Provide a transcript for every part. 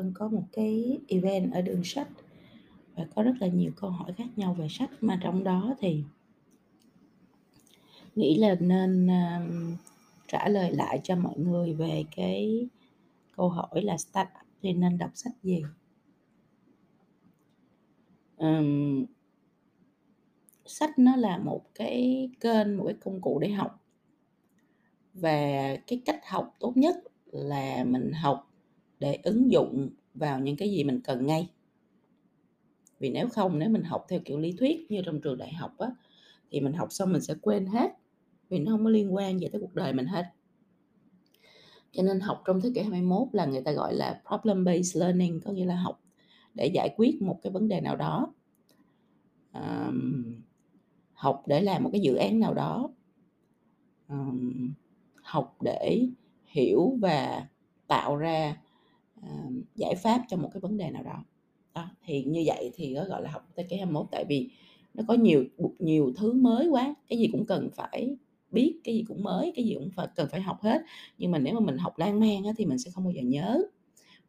Vân có một cái event ở đường sách và có rất là nhiều câu hỏi khác nhau về sách. Mà trong đó thì nghĩ là nên uh, trả lời lại cho mọi người về cái câu hỏi là startup thì nên đọc sách gì? Um, sách nó là một cái kênh một cái công cụ để học. Và cái cách học tốt nhất là mình học để ứng dụng vào những cái gì mình cần ngay. Vì nếu không nếu mình học theo kiểu lý thuyết như trong trường đại học á thì mình học xong mình sẽ quên hết vì nó không có liên quan gì tới cuộc đời mình hết. Cho nên học trong thế kỷ 21 là người ta gọi là problem based learning có nghĩa là học để giải quyết một cái vấn đề nào đó. Um, học để làm một cái dự án nào đó. Um, học để hiểu và tạo ra uh, giải pháp cho một cái vấn đề nào đó. Đó thì như vậy thì nó gọi là học thế kỷ 21 tại vì nó có nhiều nhiều thứ mới quá cái gì cũng cần phải biết cái gì cũng mới cái gì cũng phải cần phải học hết. Nhưng mà nếu mà mình học lan man á, thì mình sẽ không bao giờ nhớ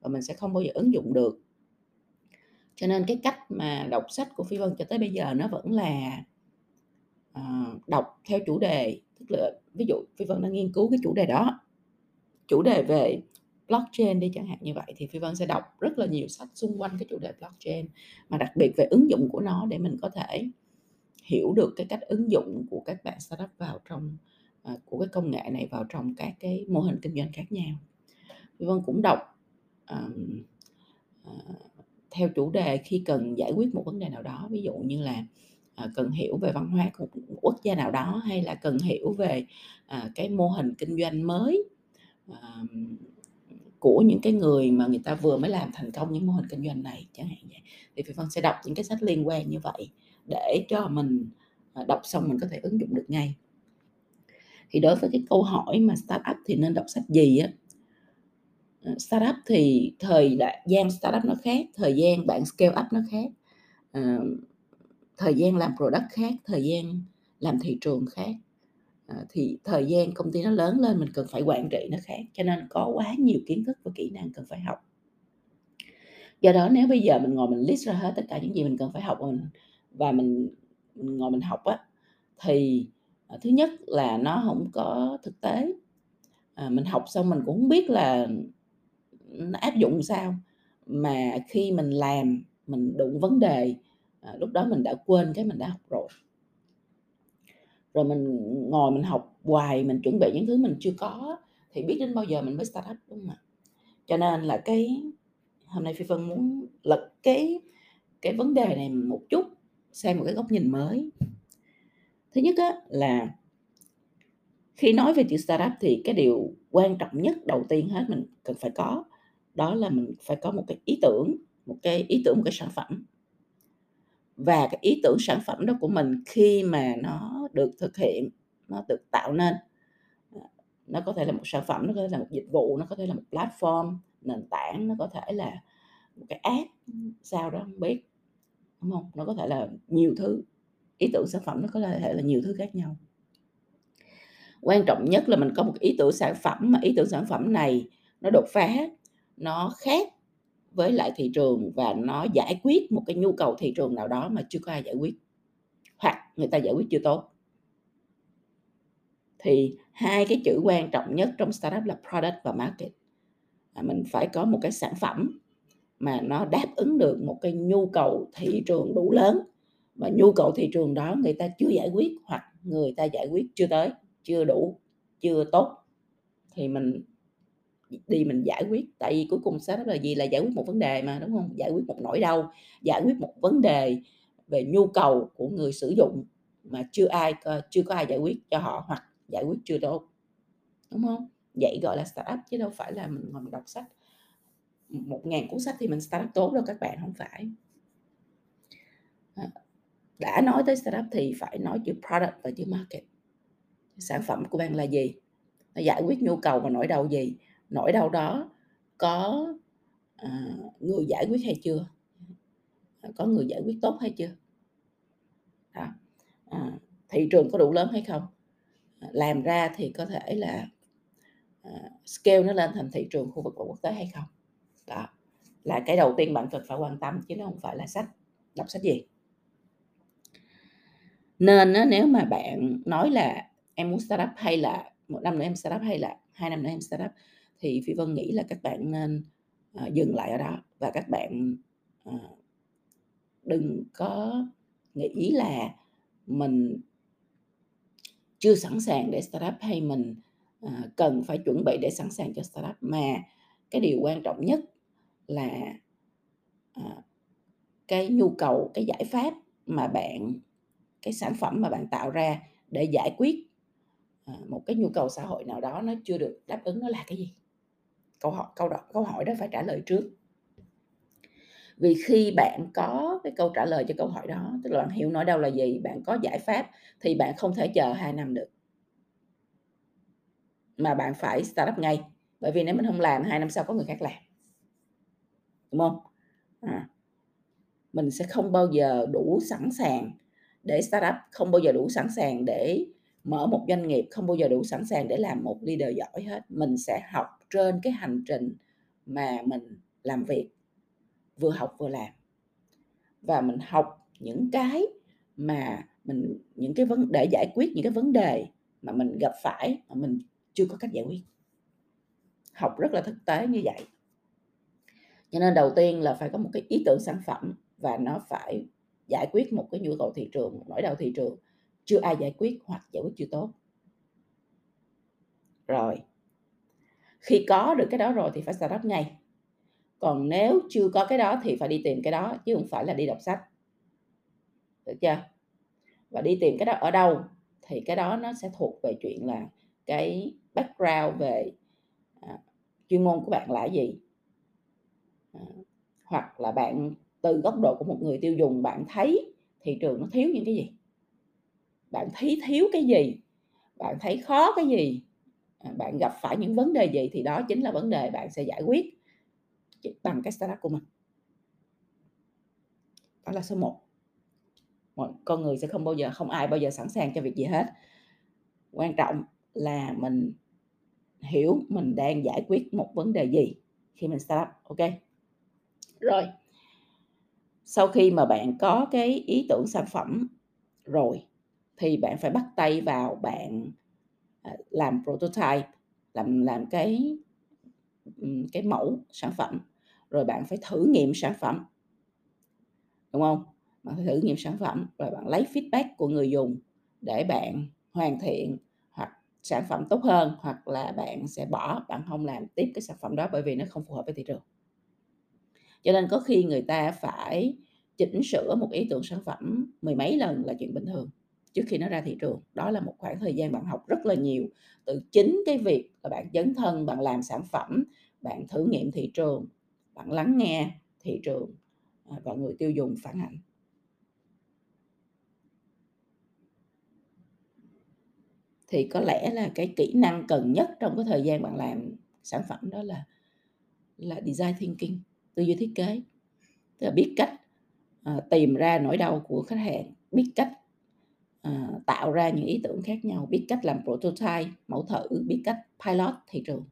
và mình sẽ không bao giờ ứng dụng được. Cho nên cái cách mà đọc sách của phi vân cho tới bây giờ nó vẫn là uh, đọc theo chủ đề tức là ví dụ phi vân đang nghiên cứu cái chủ đề đó chủ đề về blockchain đi chẳng hạn như vậy thì phi vân sẽ đọc rất là nhiều sách xung quanh cái chủ đề blockchain mà đặc biệt về ứng dụng của nó để mình có thể hiểu được cái cách ứng dụng của các bạn startup vào trong uh, của cái công nghệ này vào trong các cái mô hình kinh doanh khác nhau. Phi vân cũng đọc um, uh, theo chủ đề khi cần giải quyết một vấn đề nào đó ví dụ như là uh, cần hiểu về văn hóa của một quốc gia nào đó hay là cần hiểu về uh, cái mô hình kinh doanh mới uh, của những cái người mà người ta vừa mới làm thành công những mô hình kinh doanh này, chẳng hạn vậy. Thì phi vân sẽ đọc những cái sách liên quan như vậy để cho mình à, đọc xong mình có thể ứng dụng được ngay. Thì đối với cái câu hỏi mà startup thì nên đọc sách gì á? À, startup thì thời đại gian startup nó khác, thời gian bạn scale up nó khác à, thời gian làm product khác, thời gian làm thị trường khác. Ờ, thì thời gian công ty nó lớn lên mình cần phải quản trị nó khác cho nên có quá nhiều kiến thức và kỹ năng cần phải học. Do đó nếu bây giờ mình ngồi mình list ra hết tất cả những gì mình cần phải học mình và mình, mình ngồi mình học á thì ờ, thứ nhất là nó không có thực tế. À, mình học xong mình cũng không biết là nó áp dụng sao mà khi mình làm mình đụng vấn đề à, lúc đó mình đã quên cái mình đã học rồi rồi mình ngồi mình học hoài mình chuẩn bị những thứ mình chưa có thì biết đến bao giờ mình mới start up đúng không ạ? Cho nên là cái hôm nay phi phân muốn lật cái cái vấn đề này một chút xem một cái góc nhìn mới. Thứ nhất á, là khi nói về chữ startup thì cái điều quan trọng nhất đầu tiên hết mình cần phải có đó là mình phải có một cái ý tưởng một cái ý tưởng một cái sản phẩm. Và cái ý tưởng sản phẩm đó của mình khi mà nó được thực hiện, nó được tạo nên. Nó có thể là một sản phẩm, nó có thể là một dịch vụ, nó có thể là một platform, nền tảng, nó có thể là một cái app, sao đó, không biết, đúng không? Nó có thể là nhiều thứ, ý tưởng sản phẩm nó có thể là nhiều thứ khác nhau. Quan trọng nhất là mình có một ý tưởng sản phẩm mà ý tưởng sản phẩm này nó đột phá, nó khác với lại thị trường và nó giải quyết một cái nhu cầu thị trường nào đó mà chưa có ai giải quyết, hoặc người ta giải quyết chưa tốt thì hai cái chữ quan trọng nhất trong startup là product và market. À, mình phải có một cái sản phẩm mà nó đáp ứng được một cái nhu cầu thị trường đủ lớn. Và nhu cầu thị trường đó người ta chưa giải quyết hoặc người ta giải quyết chưa tới chưa đủ chưa tốt thì mình đi mình giải quyết. Tại vì cuối cùng startup là gì? Là giải quyết một vấn đề mà đúng không? Giải quyết một nỗi đau giải quyết một vấn đề về nhu cầu của người sử dụng mà chưa ai chưa có ai giải quyết cho họ hoặc giải quyết chưa tốt đúng không? Vậy gọi là startup chứ đâu phải là mình ngồi mình đọc sách. Một ngàn cuốn sách thì mình startup tốt đâu các bạn không phải. À, đã nói tới startup thì phải nói chữ product và chữ market. Sản phẩm của bạn là gì? Nó giải quyết nhu cầu và nỗi đau gì? Nỗi đau đó có à, người giải quyết hay chưa? Có người giải quyết tốt hay chưa? Đó. À, thị trường có đủ lớn hay không? Làm ra thì có thể là ờ, scale nó lên thành thị trường khu vực và quốc tế hay không? Đó là cái đầu tiên bạn cần phải quan tâm chứ nó không phải là sách đọc sách gì. Nên á, nếu mà bạn nói là em muốn start up hay là một năm nữa em start up hay là hai năm nữa em start up thì phi vân nghĩ là các bạn nên uh, dừng lại ở đó và các bạn uh, đừng có nghĩ là mình chưa sẵn sàng để startup hay mình ờ, cần phải chuẩn bị để sẵn sàng cho startup. Mà cái điều quan trọng nhất là ờ, cái nhu cầu cái giải pháp mà bạn cái sản phẩm mà bạn tạo ra để giải quyết à, một cái nhu cầu xã hội nào đó nó chưa được đáp ứng nó là cái gì? Câu hỏi câu đó câu hỏi đó phải trả lời trước vì khi bạn có cái câu trả lời cho câu hỏi đó tức là bạn hiểu nỗi đau là gì bạn có giải pháp thì bạn không thể chờ hai năm được. Mà bạn phải start up ngay bởi vì nếu mình không làm hai năm sau có người khác làm. Đúng không? À, mình sẽ không bao giờ đủ sẵn sàng để start up không bao giờ đủ sẵn sàng để mở một doanh nghiệp không bao giờ đủ sẵn sàng để làm một leader giỏi hết. Mình sẽ học trên cái hành trình mà mình làm việc vừa học vừa làm. Và mình học những cái mà mình, những cái vấn, để giải quyết những cái vấn đề mà mình gặp phải mà mình chưa có cách giải quyết. Học rất là thực tế như vậy. Cho nên đầu tiên là phải có một cái ý tưởng sản phẩm và nó phải giải quyết một cái nhu cầu thị trường, một nỗi đau thị trường. Chưa ai giải quyết hoặc giải quyết chưa tốt. Rồi. Khi có được cái đó rồi thì phải start up ngay còn nếu chưa có cái đó thì phải đi tìm cái đó chứ không phải là đi đọc sách. Được chưa? Và đi tìm cái đó ở đâu thì cái đó nó sẽ thuộc về chuyện là cái background về à, chuyên môn của bạn là gì. À, hoặc là bạn từ góc độ của một người tiêu dùng bạn thấy thị trường nó thiếu những cái gì? Bạn thấy thiếu cái gì? Bạn thấy khó cái gì? À, bạn gặp phải những vấn đề gì thì đó chính là vấn đề bạn sẽ giải quyết bằng cái startup của mình. Đó là số 1 mọi con người sẽ không bao giờ, không ai bao giờ sẵn sàng cho việc gì hết. Quan trọng là mình hiểu mình đang giải quyết một vấn đề gì khi mình startup, ok? Rồi. Sau khi mà bạn có cái ý tưởng sản phẩm rồi, thì bạn phải bắt tay vào bạn ờ, làm prototype, làm làm cái cái mẫu sản phẩm rồi bạn phải thử nghiệm sản phẩm. Đúng không? Bạn phải thử nghiệm sản phẩm rồi bạn lấy feedback của người dùng để bạn hoàn thiện hoặc sản phẩm tốt hơn hoặc là bạn sẽ bỏ, bạn không làm tiếp cái sản phẩm đó bởi vì nó không phù hợp với thị trường. Cho nên có khi người ta phải chỉnh sửa một ý tưởng sản phẩm mười mấy lần là chuyện bình thường trước khi nó ra thị trường. Đó là một khoảng thời gian bạn học rất là nhiều từ chính cái việc là bạn dấn thân, bạn làm sản phẩm, bạn thử nghiệm thị trường bạn lắng nghe thị trường à, và người tiêu dùng phản ảnh thì có lẽ là cái kỹ năng cần nhất trong cái thời gian bạn làm sản phẩm đó là là design thinking tư duy thiết kế. Tức là biết cách uh, tìm ra nỗi đau của khách hàng biết cách uh, tạo ra những ý tưởng khác nhau biết cách làm prototype mẫu thử biết cách pilot thị trường.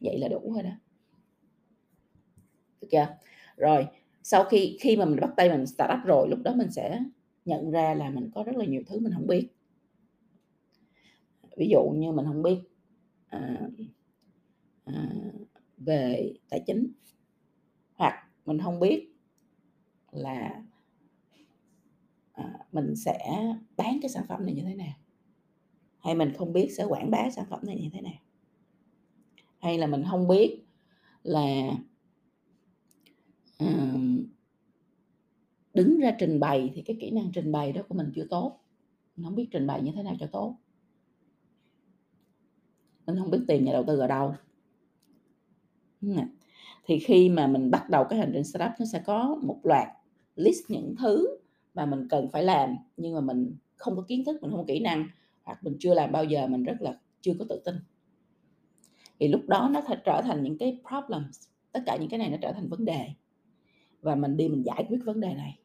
Vậy là đủ rồi đó được chưa? Rồi sau khi khi mà mình bắt tay mình start up rồi lúc đó mình sẽ nhận ra là mình có rất là nhiều thứ mình không biết. Ví dụ như mình không biết à, à, về tài chính hoặc mình không biết là à, mình sẽ bán cái sản phẩm này như thế nào hay mình không biết sẽ quảng bá sản phẩm này như thế nào hay là mình không biết là um, đứng ra trình bày thì cái kỹ năng trình bày đó của mình chưa tốt. Mình không biết trình bày như thế nào cho tốt. Mình không biết tìm nhà đầu tư ở đâu. Thì khi mà mình bắt đầu cái hành trình startup, nó sẽ có một loạt list những thứ mà mình cần phải làm, nhưng mà mình không có kiến thức, mình không có kỹ năng, hoặc mình chưa làm bao giờ, mình rất là chưa có tự tin. Thì lúc đó nó sẽ trở thành những cái problems, tất cả những cái này nó trở thành vấn đề. Và mình đi mình giải quyết vấn đề này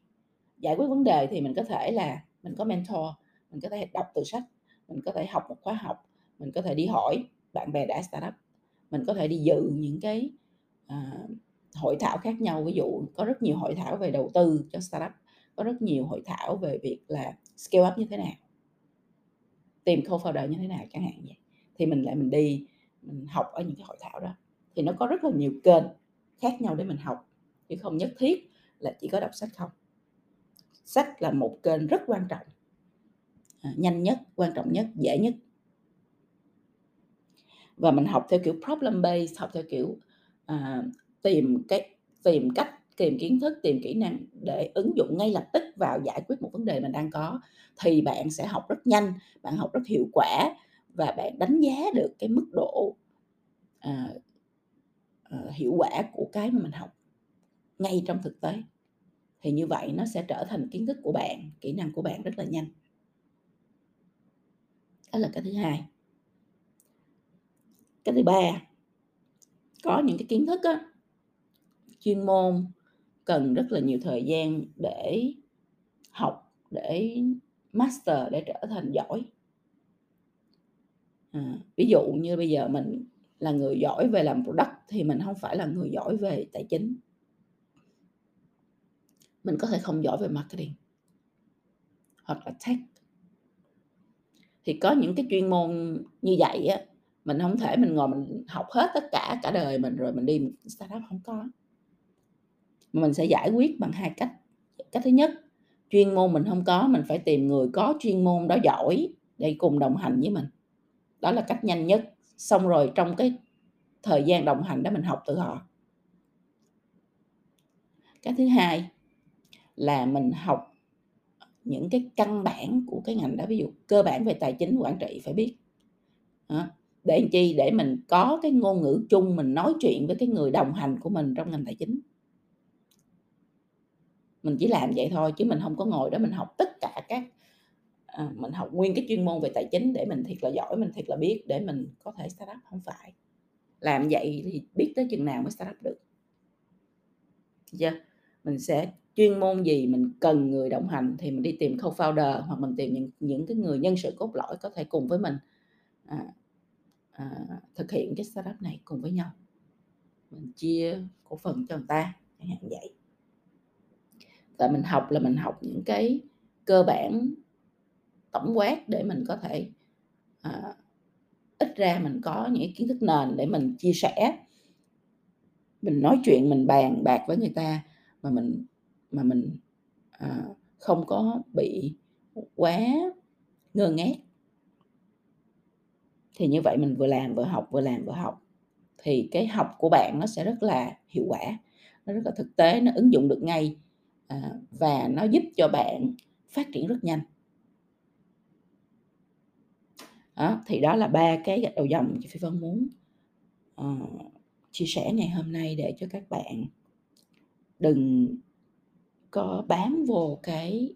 giải quyết vấn đề thì mình có thể là mình có mentor mình có thể đọc từ sách mình có thể học một khóa học mình có thể đi hỏi bạn bè đã startup mình có thể đi dự những cái uh, hội thảo khác nhau. Ví dụ có rất nhiều hội thảo về đầu tư cho startup có rất nhiều hội thảo về việc là scale up như thế nào tìm co-founder như thế nào chẳng hạn vậy. Thì mình lại mình đi mình học ở những cái hội thảo đó. Thì nó có rất là nhiều kênh khác nhau để mình học chứ không nhất thiết là chỉ có đọc sách không sách là một kênh rất quan trọng. À, nhanh nhất quan trọng nhất dễ nhất. Và mình học theo kiểu problem based học theo kiểu à, tìm cái tìm cách tìm kiến thức tìm kỹ năng để ứng dụng ngay lập tức vào giải quyết một vấn đề mình đang có. Thì bạn sẽ học rất nhanh bạn học rất hiệu quả và bạn đánh giá được cái mức độ à, à, hiệu quả của cái mà mình học ngay trong thực tế thì như vậy nó sẽ trở thành kiến thức của bạn kỹ năng của bạn rất là nhanh. Đó là cái thứ hai. Cái thứ ba có những cái kiến thức á, chuyên môn cần rất là nhiều thời gian để học để master để trở thành giỏi. À, ví dụ như bây giờ mình là người giỏi về làm product thì mình không phải là người giỏi về tài chính mình có thể không giỏi về marketing hoặc là tech. Thì có những cái chuyên môn như vậy á, mình không thể mình ngồi mình học hết tất cả cả đời mình rồi mình đi startup không có. Mà mình sẽ giải quyết bằng hai cách. Cách thứ nhất, chuyên môn mình không có, mình phải tìm người có chuyên môn đó giỏi để cùng đồng hành với mình. Đó là cách nhanh nhất. Xong rồi trong cái thời gian đồng hành đó mình học từ họ. Cái thứ hai là mình học những cái căn bản của cái ngành đó. Ví dụ cơ bản về tài chính quản trị phải biết. Đó. để làm chi? Để mình có cái ngôn ngữ chung mình nói chuyện với cái người đồng hành của mình trong ngành tài chính. Mình chỉ làm vậy thôi chứ mình không có ngồi đó mình học tất cả các à, mình học nguyên cái chuyên môn về tài chính để mình thiệt là giỏi mình thiệt là biết để mình có thể start up. Không phải. Làm vậy thì biết tới chừng nào mới start up được. Chưa? Mình sẽ chuyên môn gì mình cần người đồng hành thì mình đi tìm co-founder hoặc mình tìm những những cái người nhân sự cốt lõi có thể cùng với mình à, à, thực hiện cái startup này cùng với nhau. Mình chia cổ phần cho người ta chẳng hạn vậy. Và mình học là mình học những cái cơ bản tổng quát để mình có thể à, ít ra mình có những kiến thức nền để mình chia sẻ. Mình nói chuyện mình bàn bạc với người ta mà mình mà mình à, không có bị quá ngơ ngác. Thì như vậy mình vừa làm vừa học vừa làm vừa học. Thì cái học của bạn nó sẽ rất là hiệu quả nó rất là thực tế nó ứng dụng được ngay à, và nó giúp cho bạn phát triển rất nhanh. Đó, thì đó là ba cái gạch đầu dòng chị Phi Vân muốn uh, chia sẻ ngày hôm nay để cho các bạn đừng có bám vô cái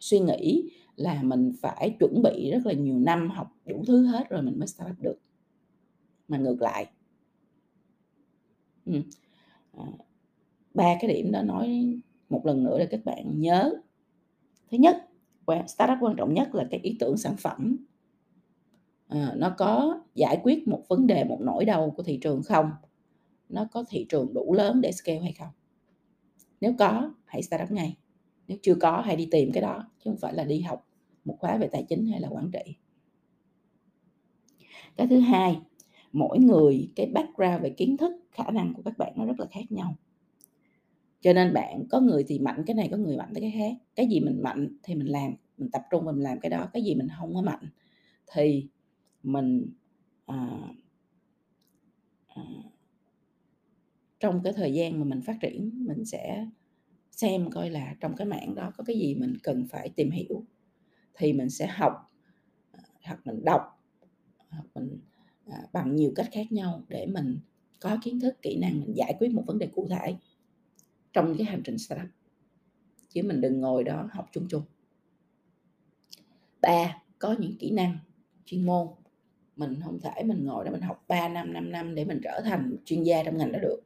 suy nghĩ là mình phải chuẩn bị rất là nhiều năm học đủ thứ hết rồi mình mới start up được. Mà ngược lại. Ừ. à, ba cái điểm đó nói một lần nữa để các bạn nhớ. Thứ nhất startup quan trọng nhất là cái ý tưởng sản phẩm. À, nó có giải quyết một vấn đề một nỗi đau của thị trường không? Nó có thị trường đủ lớn để scale hay không? Nếu có hãy start up ngay. Nếu chưa có hãy đi tìm cái đó chứ không phải là đi học một khóa về tài chính hay là quản trị. Cái thứ hai mỗi người cái background về kiến thức khả năng của các bạn nó rất là khác nhau. Cho nên bạn có người thì mạnh cái này có người mạnh cái khác. Cái gì mình mạnh thì mình làm mình tập trung mình làm cái đó. Cái gì mình không có mạnh thì mình à, à, trong cái thời gian mà mình phát triển mình sẽ xem coi là trong cái mảng đó có cái gì mình cần phải tìm hiểu. Thì mình sẽ học ờ, hoặc mình đọc hoặc mình à, bằng nhiều cách khác nhau để mình có kiến thức kỹ năng mình giải quyết một vấn đề cụ thể trong cái hành trình startup. Chứ mình đừng ngồi đó học chung chung. Ba có những kỹ năng chuyên môn. Mình không thể mình ngồi đó mình học 3 năm 5 năm để mình trở thành chuyên gia trong ngành đó được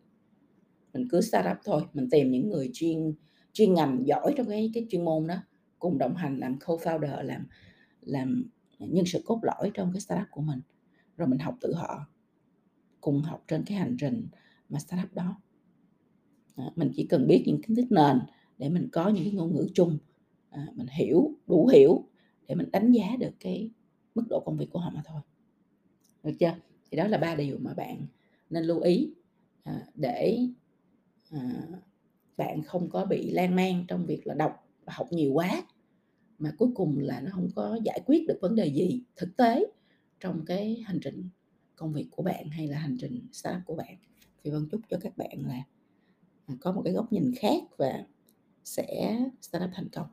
mình cứ startup thôi mình tìm những người chuyên chuyên ngành giỏi trong cái cái chuyên môn đó cùng đồng hành làm co-founder làm làm nhân sự cốt lõi trong cái startup của mình rồi mình học từ họ cùng học trên cái hành trình mà startup đó À, mình chỉ cần biết những kiến thức nền để mình có những cái ngôn ngữ chung, à, mình hiểu, đủ hiểu để mình đánh giá được cái mức độ công việc của họ mà thôi. Được chưa? Thì đó là ba điều mà bạn nên lưu ý, à, để, à, bạn không có bị lan man trong việc là đọc và học nhiều quá, mà cuối cùng là nó không có giải quyết được vấn đề gì thực tế trong cái hành trình công việc của bạn hay là hành trình startup của bạn. Thì Vân chúc cho các bạn là, à, có một cái góc nhìn khác và sẽ startup thành công.